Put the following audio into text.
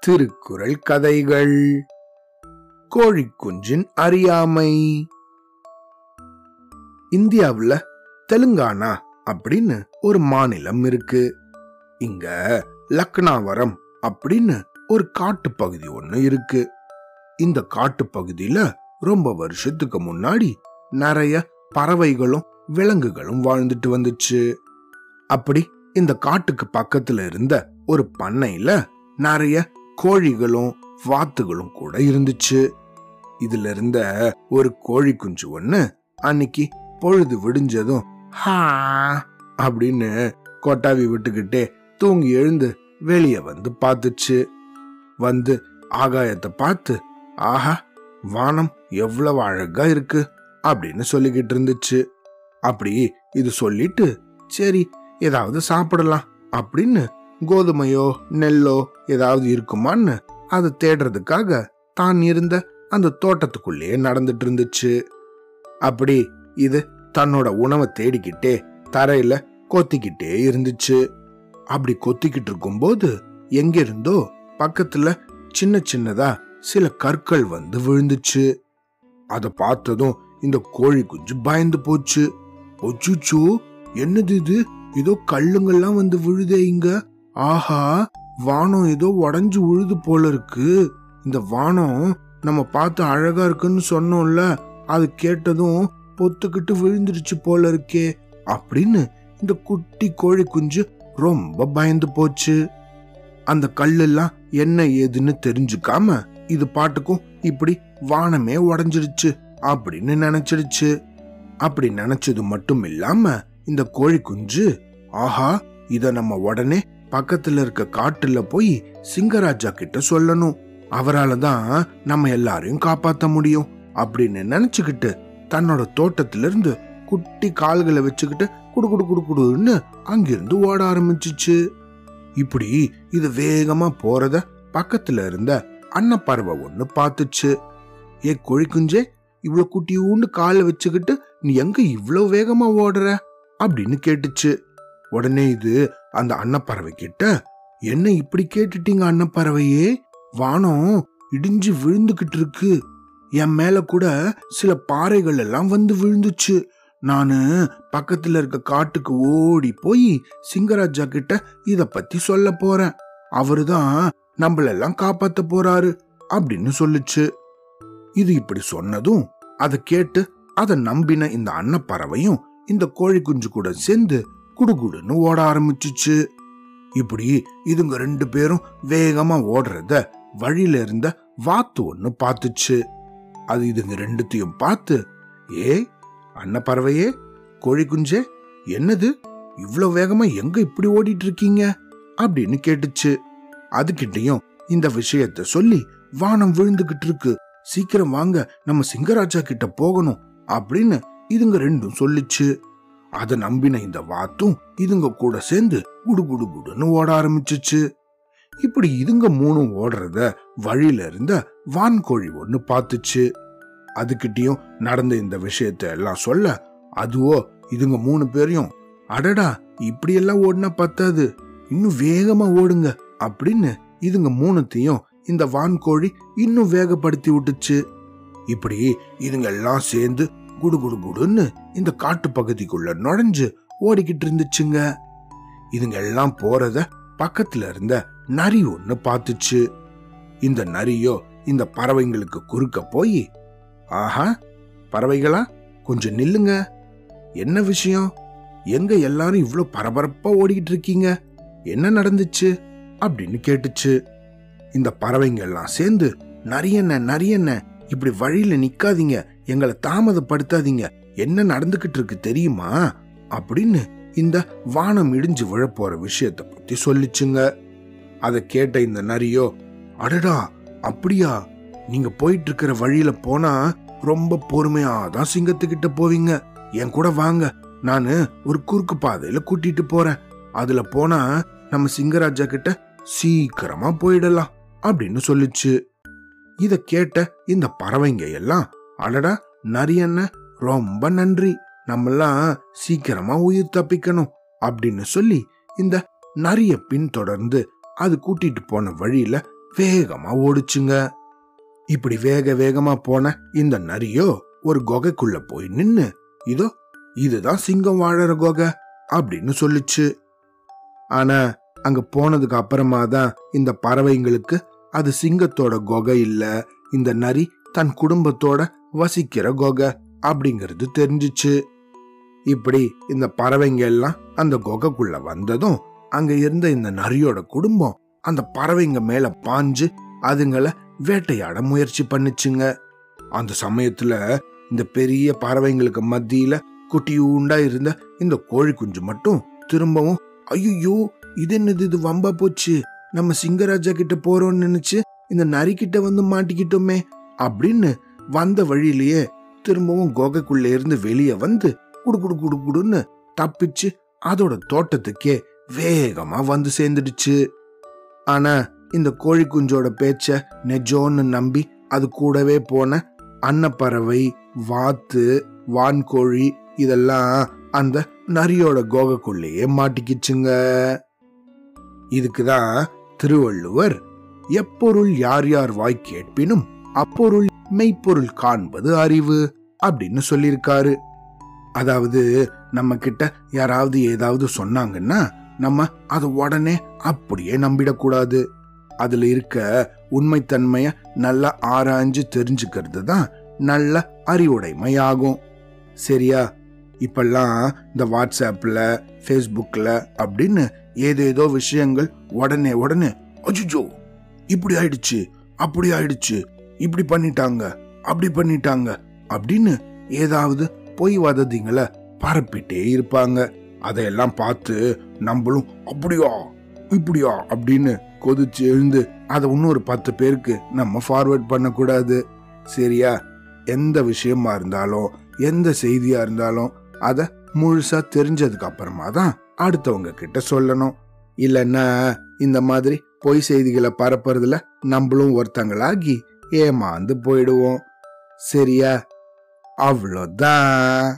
திருக்குறள் கதைகள். கோழிக்குஞ்சின் அறியாமை. இந்தியாவுல தெலுங்கானா அப்படின்னு ஒரு மாநிலம் இருக்கு. இங்க லக்னாவரம் அப்படின்னு ஒரு காட்டு பகுதி ஒண்ணு இருக்கு. இந்த காட்டு பகுதியில ரொம்ப வருஷத்துக்கு முன்னாடி நிறைய பறவைகளும் விலங்குகளும் வாழ்ந்துட்டு வந்துச்சு. அப்படி இந்த காட்டுக்கு பக்கத்துல இருந்த ஒரு பண்ணையில நிறைய கோழிகளும் வாத்துகளும் கூட இருந்துச்சு. இதுல இருந்த ஒரு கோழி குஞ்சு ஒண்ணு அன்னைக்கு பொழுது விடிஞ்சதும் ஹா அப்படின்னு கொட்டாவி விட்டுக்கிட்டே தூங்கி எழுந்து வெளிய வந்து பார்த்துச்சு. வந்து ஆகாயத்தை பார்த்து ஆஹா வானம் எவ்வளவு அழகா இருக்கு அப்படின்னு சொல்லிக்கிட்டு இருந்துச்சு. அப்படி இது சொல்லிட்டு சரி ஏதாவது சாப்பிடலாம் அப்படின்னு கோதுமையோ நெல்லோ ஏதாவது இருக்குமான்னு அதை தேடுறதுக்காக தான் இருந்த அந்த தோட்டத்துக்குள்ளேயே நடந்துட்டு இருந்துச்சு. அப்படி இது தன்னோட உணவை தேடிக்கிட்டே தரையில கொத்திக்கிட்டே இருந்துச்சு. அப்படி கொத்திக்கிட்டு இருக்கும்போது எங்கிருந்தோ பக்கத்துல சின்ன சின்னதா சில கற்கள் வந்து விழுந்துச்சு. அதை பார்த்ததும் இந்த கோழி குஞ்சு பயந்து போச்சு. ஒச்சுச்சோ என்னது இது? ஏதோ கல்லுங்கெல்லாம் வந்து விழுதே இங்க. ஆஹா வானம் ஏதோ உடஞ்சு உழுது போல இருக்கு. இந்த வானம் நம்ம பார்த்து அழகா இருக்குன்னு சொன்னோம்ல அது கேட்டதும் பொத்துக்கிட்டு விழுந்துருச்சு போல இருக்கே அப்படின்னு இந்த குட்டி கோழி குஞ்சு ரொம்ப பயந்து போச்சு. அந்த கல்லெல்லாம் என்ன ஏதுன்னு தெரிஞ்சுக்காம இது பாட்டுக்கும் இப்படி வானமே உடஞ்சிருச்சு அப்படின்னு நினைச்சிடுச்சு அப்படி நினைச்சது மட்டும் இல்லாம இந்த கோழி குஞ்சு ஆஹா இத நம்ம உடனே பக்கத்துல இருக்க காட்டுல போய் சிங்கராஜா கிட்ட சொல்லணும். அவரால தான் நம்ம எல்லாரையும் காப்பாத்த முடியும் அப்படின்னு நினைச்சுக்கிட்டு தன்னோட தோட்டத்துல இருந்து குட்டி கால்களை வச்சுக்கிட்டு குடு குடு குடு குடுன்னு அங்கிருந்து ஓட ஆரம்பிச்சிச்சு. இப்படி இது வேகமா போறத பக்கத்துல இருந்த அன்னப்பறவை ஒண்ணு பார்த்துச்சு. ஏ கோழி குஞ்சே இவ்வளவு குட்டியூண்டு காலை வச்சுக்கிட்டு நீ எங்க இவ்வளவு வேகமா ஓடுற? அப்படின்னு கேட்டுச்சு. உடனே இது அந்த அன்னப்பறவை கிட்ட என்ன இப்படி கேட்டுட்டீங்க அன்னப்பறவையே? வானம் இடிஞ்சு விழுந்துகிட்டு இருக்கு என் மேல கூட சில பாறைகள் எல்லாம் வந்து விழுந்துச்சு. நானு பக்கத்துல இருக்க காட்டுக்கு ஓடி போய் சிங்கராஜா கிட்ட இத பத்தி சொல்ல போறேன். அவருதான் நம்மளெல்லாம் காப்பாத்த போறாரு அப்படின்னு சொல்லுச்சு. இது இப்படி சொன்னதும் அதை கேட்டு அதை நம்பின இந்த அன்னப்பறவையும் இந்த கோழி குஞ்சு கூட சேர்ந்து குடுகுடுன்னு ஓட ஆரம்பிச்சுச்சு. இப்படி இதுங்க ரெண்டு பேரும் வேகமா ஓடுறத வழியில இருந்த வாத்து ஒண்ணு பார்த்துச்சு. அது இதுங்க ரெண்டுத்தையும் பார்த்து ஏய் அன்னப்பறவையே கோழி குஞ்சே என்னது? இவ்வளவு வேகமா எங்க இப்படி ஓடிட்டு இருக்கீங்க அப்படின்னு கேட்டுச்சு. அதுகிட்டயும் இந்த விஷயத்த சொல்லி வானம் விழுந்துகிட்டு இருக்கு. சீக்கிரம் வாங்க நம்ம சிங்கராஜா கிட்ட போகணும் அப்படின்னு இதுங்க ரெண்டும் சொல்லிச்சு. அதை நம்பின இந்த வாத்தும் இதுங்க கூட சேர்ந்து குடு குடு குடுன்னு ஓட ஆரம்பிச்சிச்சு. இப்படி இதுங்க மூணும் ஓடுறத வழியில இருந்த வான்கோழி ஒண்ணு பார்த்துச்சு அதுக்கிட்டயும் நடந்த இந்த விஷயத்த எல்லாம் சொல்ல அதுவோ இதுங்க மூணு பேரையும் அடடா இப்படி எல்லாம் ஓடினா பத்தாது இன்னும் வேகமா ஓடுங்க அப்படின்னு இதுங்க மூணுத்தையும் இந்த வான்கோழி இன்னும் வேகப்படுத்தி விட்டுச்சு. இப்படி இதுங்க எல்லாம் சேர்ந்து குடு குடு குடுன்னு இந்த காட்டு பகுதிக்குள்ள நுழைஞ்சு ஓடிக்கிட்டு இருந்துச்சுங்க. இதுங்க எல்லாம் போறத பக்கத்துல இருந்த நரி ஒண்ணு பார்த்துச்சு. இந்த நரியோ இந்த பறவைங்களுக்கு குறுக்க போய் ஆஹா பறவைகளா கொஞ்சம் நில்லுங்க. என்ன விஷயம்? எங்க எல்லாரும் இவ்வளோ பரபரப்பா ஓடிக்கிட்டு இருக்கீங்க? என்ன நடந்துச்சு? அப்படின்னு கேட்டுச்சு. இந்த பறவைங்க எல்லாம் சேர்ந்து நரியண்ண நரியண்ண இப்படி வழியில நிக்காதீங்க. எங்களை தாமதப்படுத்தாதீங்க. என்ன நடந்துகிட்டு இருக்கு தெரியுமா? அப்படின்னு இந்த வானம் இடிஞ்சு விழப்போற விஷயத்த பத்தி சொல்லிச்சுங்க. அதை கேட்ட இந்த நரியோ அடடா அப்படியா? நீங்க போயிட்டு இருக்கிற வழியில போனா ரொம்ப பொறுமையா தான் சிங்கத்துக்கிட்ட போவீங்க. என் கூட வாங்க. நானு ஒரு குறுக்கு பாதையில கூட்டிட்டு போறேன். அதுல போனா நம்ம சிங்கராஜா கிட்ட சீக்கிரமா போயிடலாம். அப்படின்னு சொல்லிச்சு. இத கேட்ட இந்த பறவைங்க எல்லாம் அடடா நரி என்ன ரொம்ப நன்றி. நம்மெல்லாம் சீக்கிரமா உயிர் தப்பிக்கணும் அப்படின்னு சொல்லி இந்த நரிய பின்தொடர்ந்து அது கூட்டிட்டு போன வழியில வேகமா ஓடுச்சுங்க. இப்படி வேக வேகமா போன இந்த நரியோ ஒரு குகைக்குள்ள போய் நின்னு இதோ இதுதான் சிங்கம் வாழற குகை அப்படின்னு சொல்லுச்சு. ஆனா அங்க போனதுக்கு அப்புறமா தான் இந்த பறவைங்களுக்கு அது சிங்கத்தோட குகை இல்ல இந்த நரி தன் குடும்பத்தோட வசிக்கிற குகை அப்படிங்கிறது தெரிஞ்சிச்சு. இப்படி இந்த பறவைங்க எல்லாம் அந்த குகைக்குள்ள வந்ததும் அங்க இருந்த இந்த நரியோட குடும்பம் அந்த பறவைங்க மேல பாஞ்சு அதுங்களை வேட்டையாட முயற்சி பண்ணுச்சுங்க. அந்த சமயத்துல இந்த பெரிய பறவைங்களுக்கு மத்தியில குட்டியூண்டா இருந்த இந்த கோழி குஞ்சு மட்டும் திரும்பவும் ஐயோ இது என்னது? இது வம்பா போச்சு. நம்ம சிங்கராஜா கிட்ட போறோம்னு நினைச்சு இந்த நரி கிட்ட வந்து மாட்டிக்கிட்டோமே அப்படின்னு வந்த வழியிலேயே திரும்பவும் கோகைக்குள்ள இருந்து வெளியே வந்து குடு குடு குடு குடுன்னு தப்பிச்சு அதோட தோட்டத்துக்கே வேகமா வந்து சேர்ந்துடுச்சு. ஆனா இந்த கோழி குஞ்சோட பேச்ச நெஜோன்னு நம்பி அது கூடவே போன அன்னப்பறவை வாத்து வான்கோழி இதெல்லாம் அந்த நரியோட கோகக்குள்ளேயே மாட்டிக்கிச்சுங்க. இதுக்குதான் திருவள்ளுவர் எப்பொருள் யார் யார் வாய் கேட்பினும் அப்பொருள் மெய்ப்பொருள் காண்பது அறிவு அப்படின்னு சொல்லியிருக்காரு. அதாவது நம்ம கிட்ட யாராவது ஏதாவது சொன்னாங்கன்னா நம்ம அதை உடனே அப்படியே நம்பிடக்கூடாது. அதுல இருக்க உண்மைத்தன்மைய நல்லா ஆராய்ஞ்சு தெரிஞ்சுக்கிறது தான் நல்ல அறிவுடைமை ஆகும் சரியா? இப்பெல்லாம் இந்த வாட்ஸ்அப்பில் ஃபேஸ்புக்ல அப்படின்னு ஏதேதோ விஷயங்கள் உடனே உடனே அஜுஜோ இப்படி ஆயிடுச்சு அப்படி ஆயிடுச்சு இப்படி பண்ணிட்டாங்க அப்படி பண்ணிட்டாங்க அப்படின்னு ஏதாவது பொய் வததிங்களை பரப்பிட்டே இருப்பாங்க. அதையெல்லாம் பார்த்து நம்மளும் அப்படியா இப்படியா அப்படின்னு கொதிச்சு எழுந்து அதை இன்னொரு பத்து பேருக்கு நம்ம ஃபார்வர்ட் பண்ணக்கூடாது. சரியா? எந்த விஷயமா இருந்தாலும் எந்த செய்தியா இருந்தாலும் அதை முழுசா தெரிஞ்சதுக்கு அப்புறமா தான் அடுத்தவங்க கிட்ட சொல்லணும். இல்லைன்னா இந்த மாதிரி பொய் செய்திகளை பரப்புறதுல நம்மளும் ஒருத்தங்களாகி ஏமாந்து போயிடுவோம். சரியா? அவ்வளோதான்.